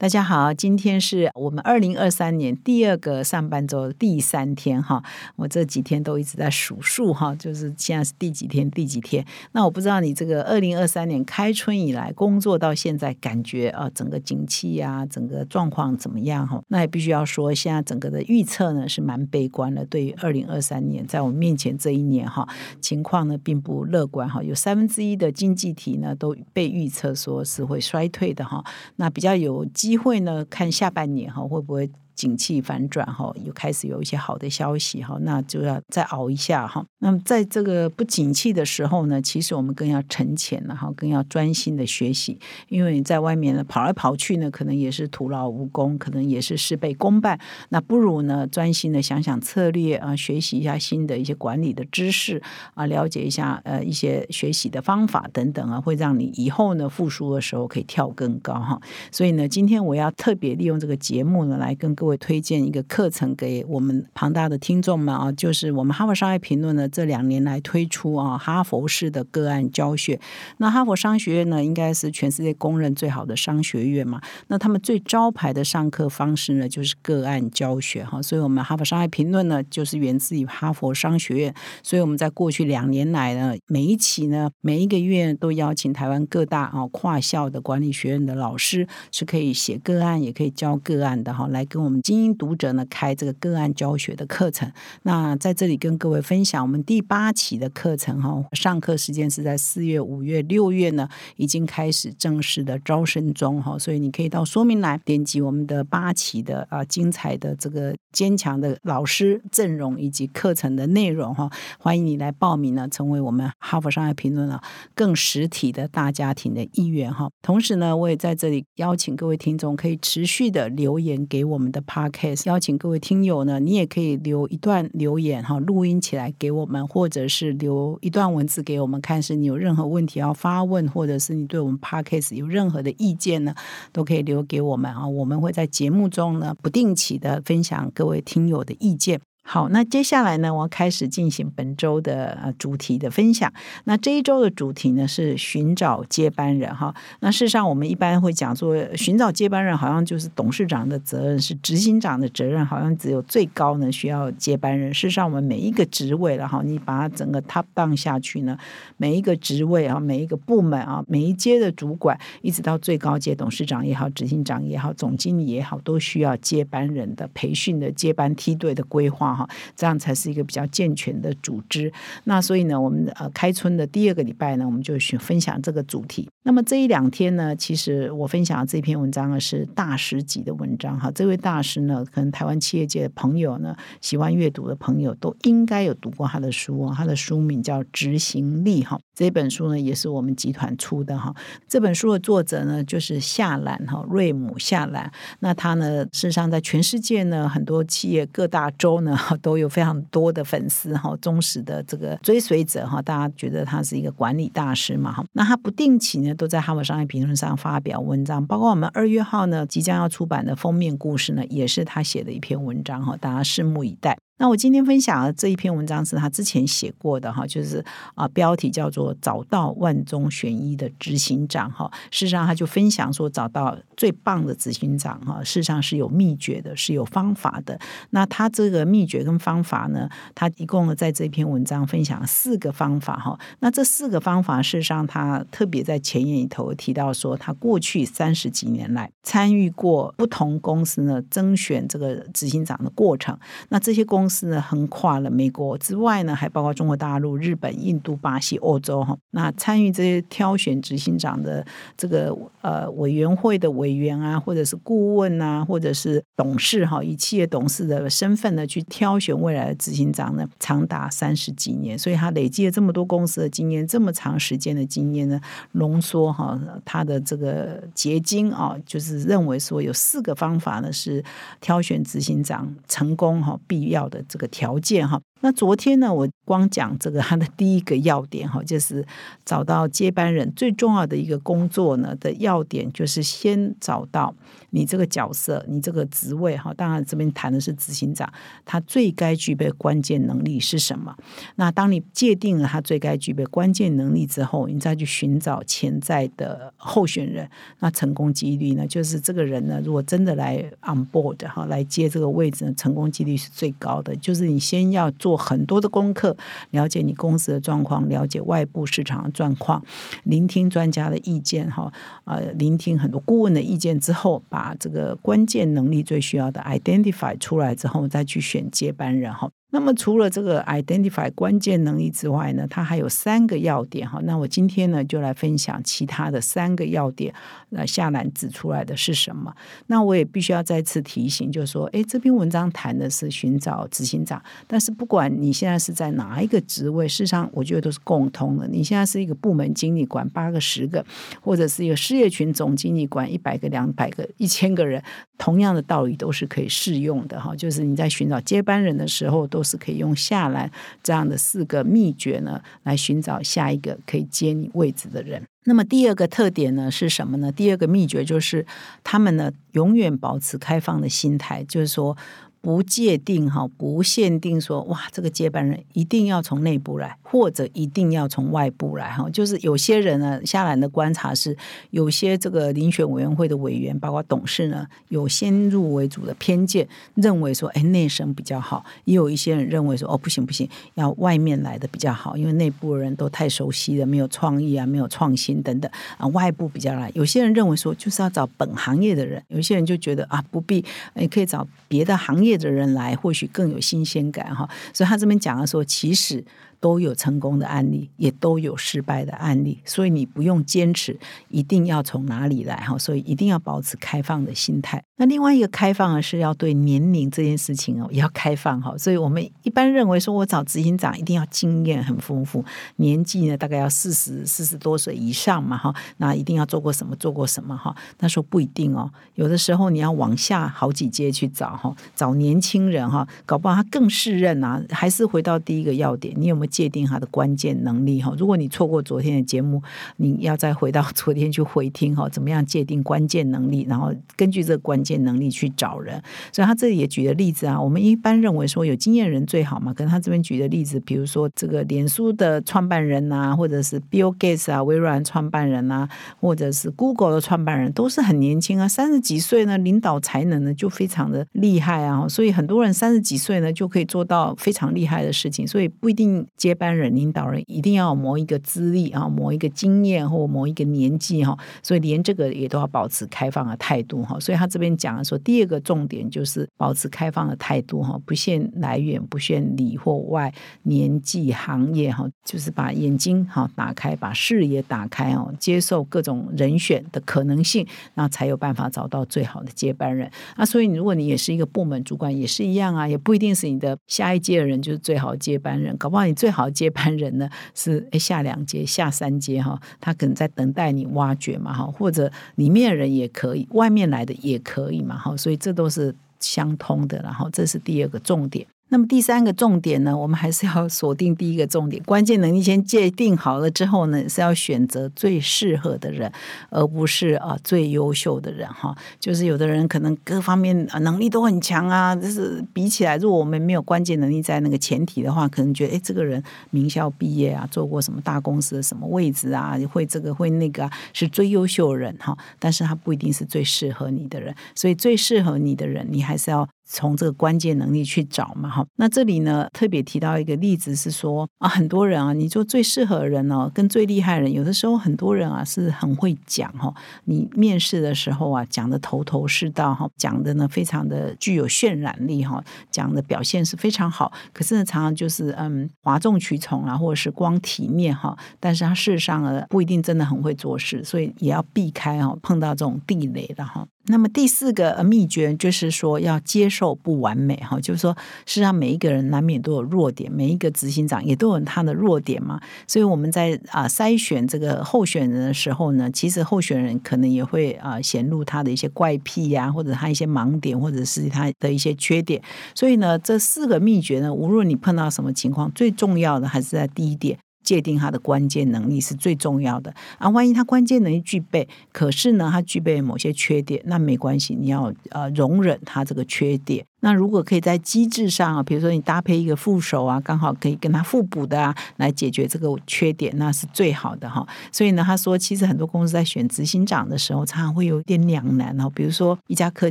大家好，今天是我们二零二三年第二个上班周第三天哈。我这几天都一直在数数哈，就是现在是第几天第几天。那我不知道你这个二零二三年开春以来工作到现在，感觉啊整个景气呀，整个状况怎么样哈？那也必须要说，现在整个的预测呢是蛮悲观的。对于二零二三年，在我们面前这一年哈，情况呢并不乐观哈。有三分之一的经济体呢都被预测说是会衰退的哈。那比较有机。机会呢？看下半年哈，会不会？景气反转哈，又开始有一些好的消息哈，那就要再熬一下哈。那么在这个不景气的时候呢，其实我们更要沉潜了哈，更要专心的学习，因为在外面呢跑来跑去呢，可能也是徒劳无功，可能也是事倍功半。那不如呢专心的想想策略啊，学习一下新的一些管理的知识啊，了解一下呃一些学习的方法等等啊，会让你以后呢复苏的时候可以跳更高哈。所以呢，今天我要特别利用这个节目呢，来跟各位。会推荐一个课程给我们庞大的听众们啊，就是我们哈佛商业评论呢这两年来推出啊哈佛式的个案教学。那哈佛商学院呢，应该是全世界公认最好的商学院嘛。那他们最招牌的上课方式呢，就是个案教学哈。所以，我们哈佛商业评论呢，就是源自于哈佛商学院。所以，我们在过去两年来呢，每一期呢，每一个月都邀请台湾各大啊跨校的管理学院的老师，是可以写个案，也可以教个案的哈，来跟我们。精英读者呢开这个个案教学的课程，那在这里跟各位分享我们第八期的课程哈，上课时间是在四月、五月、六月呢，已经开始正式的招生中哈，所以你可以到说明栏点击我们的八期的啊精彩的这个坚强的老师阵容以及课程的内容哈，欢迎你来报名呢，成为我们哈佛商业评论啊更实体的大家庭的一员哈。同时呢，我也在这里邀请各位听众可以持续的留言给我们的。Podcast 邀请各位听友呢，你也可以留一段留言哈，录音起来给我们，或者是留一段文字给我们看。是你有任何问题要发问，或者是你对我们 Podcast 有任何的意见呢，都可以留给我们啊。我们会在节目中呢，不定期的分享各位听友的意见。好，那接下来呢，我要开始进行本周的呃主题的分享。那这一周的主题呢是寻找接班人哈。那事实上，我们一般会讲说，寻找接班人好像就是董事长的责任，是执行长的责任，好像只有最高呢需要接班人。事实上，我们每一个职位了哈，你把它整个 top down 下去呢，每一个职位啊，每一个部门啊，每一阶的主管，一直到最高阶董事长也好，执行长也好，总经理也好，都需要接班人的培训的接班梯队的规划。哈这样才是一个比较健全的组织。那所以呢，我们呃开春的第二个礼拜呢，我们就去分享这个主题。那么这一两天呢，其实我分享的这篇文章呢是大师级的文章哈。这位大师呢，可能台湾企业界的朋友呢，喜欢阅读的朋友都应该有读过他的书哦。他的书名叫《执行力》哈。这本书呢，也是我们集团出的哈。这本书的作者呢，就是夏兰哈，瑞姆夏兰。那他呢，事实上在全世界呢，很多企业各大洲呢。都有非常多的粉丝哈，忠实的这个追随者哈，大家觉得他是一个管理大师嘛哈。那他不定期呢，都在《哈佛商业评论》上发表文章，包括我们二月号呢即将要出版的封面故事呢，也是他写的一篇文章哈，大家拭目以待。那我今天分享的这一篇文章是他之前写过的哈，就是啊标题叫做“找到万中选一的执行长”哈。事实上，他就分享说，找到最棒的执行长哈，事实上是有秘诀的，是有方法的。那他这个秘诀跟方法呢，他一共在这篇文章分享四个方法哈。那这四个方法，事实上他特别在前言里头提到说，他过去三十几年来参与过不同公司呢甄选这个执行长的过程。那这些公是呢，横跨了美国之外呢，还包括中国大陆、日本、印度、巴西、欧洲哈。那参与这些挑选执行长的这个呃委员会的委员啊，或者是顾问啊，或者是董事哈，以企业董事的身份呢，去挑选未来的执行长呢，长达三十几年。所以他累积了这么多公司的经验，这么长时间的经验呢，浓缩哈他的这个结晶啊，就是认为说有四个方法呢，是挑选执行长成功哈必要的。这个条件哈，那昨天呢，我光讲这个它的第一个要点哈，就是找到接班人最重要的一个工作呢的要点，就是先找到你这个角色，你这个职位哈。当然这边谈的是执行长，他最该具备关键能力是什么？那当你界定了他最该具备关键能力之后，你再去寻找潜在的候选人，那成功几率呢？就是这个人呢，如果真的来 on board 哈，来接这个位置呢，成功几率是最高的。就是你先要做。很多的功课，了解你公司的状况，了解外部市场的状况，聆听专家的意见，哈，呃，聆听很多顾问的意见之后，把把这个关键能力最需要的 identify 出来之后，再去选接班人，哈。那么除了这个 identify 关键能力之外呢，它还有三个要点哈。那我今天呢就来分享其他的三个要点。那下栏指出来的是什么？那我也必须要再次提醒，就是说，哎，这篇文章谈的是寻找执行长，但是不管你现在是在哪一个职位，事实上我觉得都是共通的。你现在是一个部门经理，管八个、十个，或者是一个事业群总经理，管一百个、两百个、一千个人，同样的道理都是可以适用的哈。就是你在寻找接班人的时候，都都是可以用下来这样的四个秘诀呢，来寻找下一个可以接你位置的人。那么第二个特点呢是什么呢？第二个秘诀就是他们呢永远保持开放的心态，就是说。不界定哈，不限定说哇，这个接班人一定要从内部来，或者一定要从外部来哈。就是有些人呢，下来的观察是，有些这个遴选委员会的委员，包括董事呢，有先入为主的偏见，认为说，哎，内生比较好；也有一些人认为说，哦，不行不行，要外面来的比较好，因为内部的人都太熟悉了，没有创意啊，没有创新等等啊，外部比较来。有些人认为说，就是要找本行业的人；有些人就觉得啊，不必，也可以找别的行业。业的人来，或许更有新鲜感哈。所以他这边讲的说，其实。都有成功的案例，也都有失败的案例，所以你不用坚持一定要从哪里来哈，所以一定要保持开放的心态。那另外一个开放的是要对年龄这件事情哦，也要开放哈。所以我们一般认为说，我找执行长一定要经验很丰富，年纪呢大概要四十四十多岁以上嘛哈，那一定要做过什么做过什么哈。那说不一定哦，有的时候你要往下好几阶去找哈，找年轻人哈，搞不好他更适任啊。还是回到第一个要点，你有没有？界定他的关键能力哈，如果你错过昨天的节目，你要再回到 昨天去回听哈，怎么样界定关键能力，然后根据这个关键能力去找人。所以他这里也举的例子啊，我们一般认为说有经验人最好嘛，可能他这边举的例子，比如说这个脸书的创办人呐，或者是 Bill Gates 啊，微软创办人呐，或者是 Google 的创办人，都是很年轻啊，三十几岁呢，领导才能呢就非常的厉害啊，所以很多人三十几岁呢就可以做到非常厉害的事情，所以不一定。接班人、领导人一定要有某一个资历啊，某一个经验或某一个年纪哈，所以连这个也都要保持开放的态度哈。所以他这边讲的说，第二个重点就是保持开放的态度哈，不限来源，不限里或外，年纪、行业哈，就是把眼睛哈打开，把视野打开哦，接受各种人选的可能性，那才有办法找到最好的接班人。那所以如果你也是一个部门主管，也是一样啊，也不一定是你的下一届的人就是最好接班人，搞不好你最好接班人呢是下两阶下三阶哈，他可能在等待你挖掘嘛哈，或者里面的人也可以，外面来的也可以嘛哈，所以这都是相通的，然后这是第二个重点。那么第三个重点呢，我们还是要锁定第一个重点，关键能力先界定好了之后呢，是要选择最适合的人，而不是啊最优秀的人哈。就是有的人可能各方面能力都很强啊，就是比起来，如果我们没有关键能力在那个前提的话，可能觉得哎这个人名校毕业啊，做过什么大公司的什么位置啊，会这个会那个是最优秀人哈，但是他不一定是最适合你的人，所以最适合你的人，你还是要。从这个关键能力去找嘛，哈。那这里呢，特别提到一个例子是说啊，很多人啊，你做最适合的人哦，跟最厉害的人，有的时候很多人啊是很会讲哈。你面试的时候啊，讲的头头是道哈，讲的呢非常的具有渲染力哈，讲的表现是非常好。可是呢，常常就是嗯，哗众取宠啊，或者是光体面哈。但是他事实上呢，不一定真的很会做事，所以也要避开哈，碰到这种地雷的哈。那么第四个秘诀就是说要接受不完美哈，就是说实际上每一个人难免都有弱点，每一个执行长也都有他的弱点嘛。所以我们在啊筛选这个候选人的时候呢，其实候选人可能也会啊显露他的一些怪癖呀，或者他一些盲点，或者是他的一些缺点。所以呢，这四个秘诀呢，无论你碰到什么情况，最重要的还是在第一点。界定他的关键能力是最重要的啊！万一他关键能力具备，可是呢，他具备某些缺点，那没关系，你要呃容忍他这个缺点。那如果可以在机制上啊，比如说你搭配一个副手啊，刚好可以跟他互补的啊，来解决这个缺点，那是最好的哈。所以呢，他说其实很多公司在选执行长的时候，常常会有点两难哦。比如说一家科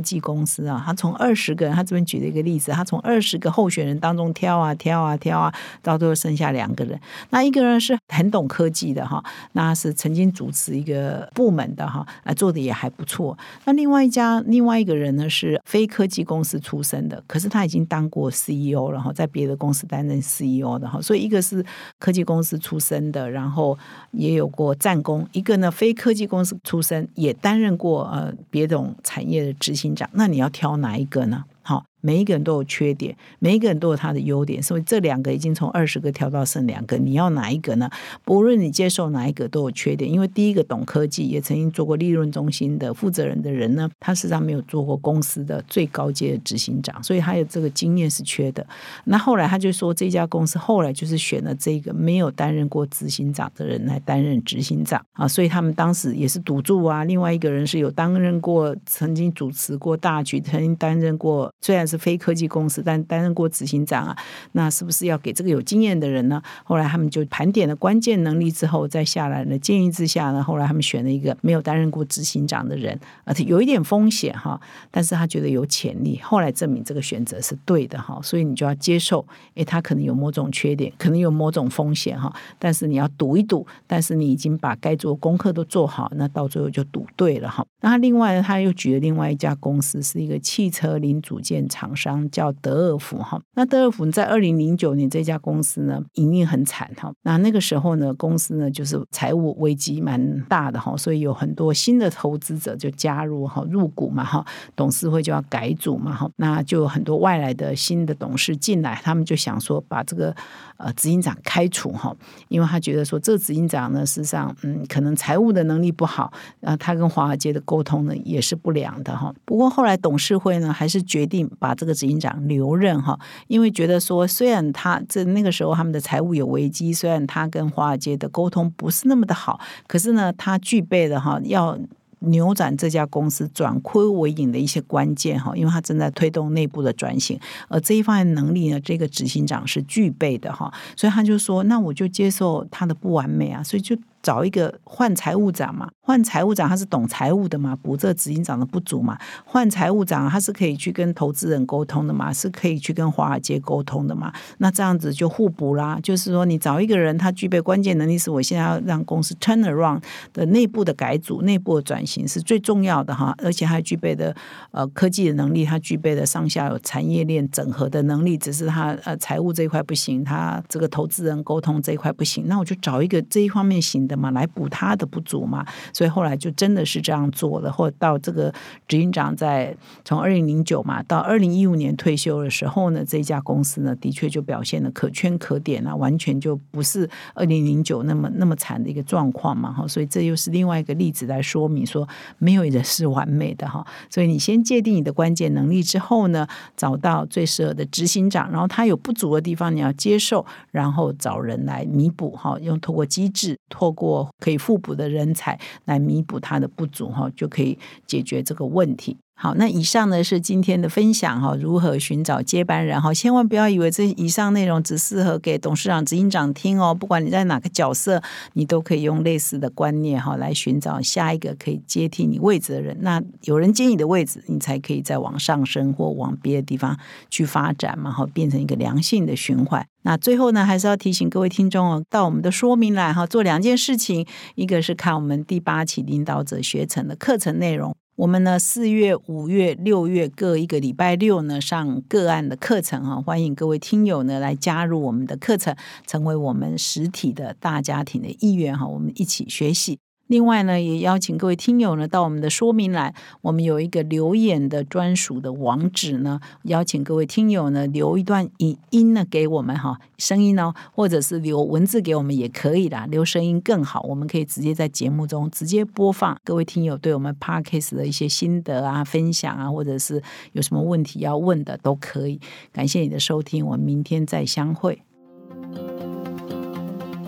技公司啊，他从二十个人，他这边举了一个例子，他从二十个候选人当中挑啊挑啊挑啊，到最后剩下两个人。那一个人是很懂科技的哈，那是曾经主持一个部门的哈，啊做的也还不错。那另外一家另外一个人呢是非科技公司出身。的，可是他已经当过 CEO 然后，在别的公司担任 CEO 的哈，所以一个是科技公司出身的，然后也有过战功；一个呢，非科技公司出身，也担任过呃别种产业的执行长。那你要挑哪一个呢？好。每一个人都有缺点，每一个人都有他的优点，所以这两个已经从二十个调到剩两个，你要哪一个呢？不论你接受哪一个都有缺点，因为第一个懂科技，也曾经做过利润中心的负责人的人呢，他实际上没有做过公司的最高阶的执行长，所以他有这个经验是缺的。那后来他就说，这家公司后来就是选了这个没有担任过执行长的人来担任执行长啊，所以他们当时也是赌注啊。另外一个人是有担任过，曾经主持过大局，曾经担任过，虽然。是非科技公司，但担任过执行长啊，那是不是要给这个有经验的人呢？后来他们就盘点了关键能力之后，再下来呢建议之下呢，后来他们选了一个没有担任过执行长的人，而且有一点风险哈，但是他觉得有潜力，后来证明这个选择是对的哈，所以你就要接受，诶，他可能有某种缺点，可能有某种风险哈，但是你要赌一赌，但是你已经把该做功课都做好，那到最后就赌对了哈。那另外呢，他又举了另外一家公司，是一个汽车零组件厂。厂商叫德尔福哈，那德尔福在二零零九年这家公司呢，营运很惨哈。那那个时候呢，公司呢就是财务危机蛮大的哈，所以有很多新的投资者就加入哈入股嘛哈，董事会就要改组嘛哈，那就有很多外来的新的董事进来，他们就想说把这个呃执行长开除哈，因为他觉得说这执行长呢，事实上嗯可能财务的能力不好，啊他跟华尔街的沟通呢也是不良的哈。不过后来董事会呢还是决定把把这个执行长留任哈，因为觉得说，虽然他这那个时候他们的财务有危机，虽然他跟华尔街的沟通不是那么的好，可是呢，他具备了哈要扭转这家公司转亏为盈的一些关键哈，因为他正在推动内部的转型，而这一方面能力呢，这个执行长是具备的哈，所以他就说，那我就接受他的不完美啊，所以就。找一个换财务长嘛，换财务长他是懂财务的嘛，补这执行长的不足嘛。换财务长他是可以去跟投资人沟通的嘛，是可以去跟华尔街沟通的嘛。那这样子就互补啦。就是说，你找一个人，他具备关键能力，是我现在要让公司 turn around 的内部的改组、内部的转型是最重要的哈。而且还具备的呃科技的能力，他具备的上下有产业链整合的能力，只是他呃财务这一块不行，他这个投资人沟通这一块不行。那我就找一个这一方面行。的嘛，来补他的不足嘛，所以后来就真的是这样做了。或到这个执行长在从二零零九嘛到二零一五年退休的时候呢，这家公司呢的确就表现的可圈可点啊，完全就不是二零零九那么那么惨的一个状况嘛哈。所以这又是另外一个例子来说明说，没有人是完美的哈。所以你先界定你的关键能力之后呢，找到最适合的执行长，然后他有不足的地方你要接受，然后找人来弥补哈，用透过机制透。过过可以互补的人才来弥补他的不足哈，就可以解决这个问题。好，那以上呢是今天的分享哈，如何寻找接班人哈？千万不要以为这以上内容只适合给董事长、执行长听哦。不管你在哪个角色，你都可以用类似的观念哈来寻找下一个可以接替你位置的人。那有人接你的位置，你才可以再往上升或往别的地方去发展嘛，哈，变成一个良性的循环。那最后呢，还是要提醒各位听众哦，到我们的说明来哈，做两件事情，一个是看我们第八期领导者学程的课程内容。我们呢，四月、五月、六月各一个礼拜六呢，上个案的课程哈，欢迎各位听友呢来加入我们的课程，成为我们实体的大家庭的一员哈，我们一起学习。另外呢，也邀请各位听友呢到我们的说明栏，我们有一个留言的专属的网址呢，邀请各位听友呢留一段语音呢给我们哈，声音哦，或者是留文字给我们也可以啦，留声音更好，我们可以直接在节目中直接播放。各位听友对我们 Parkes 的一些心得啊、分享啊，或者是有什么问题要问的都可以。感谢你的收听，我们明天再相会。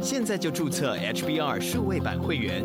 现在就注册 HBR 数位版会员，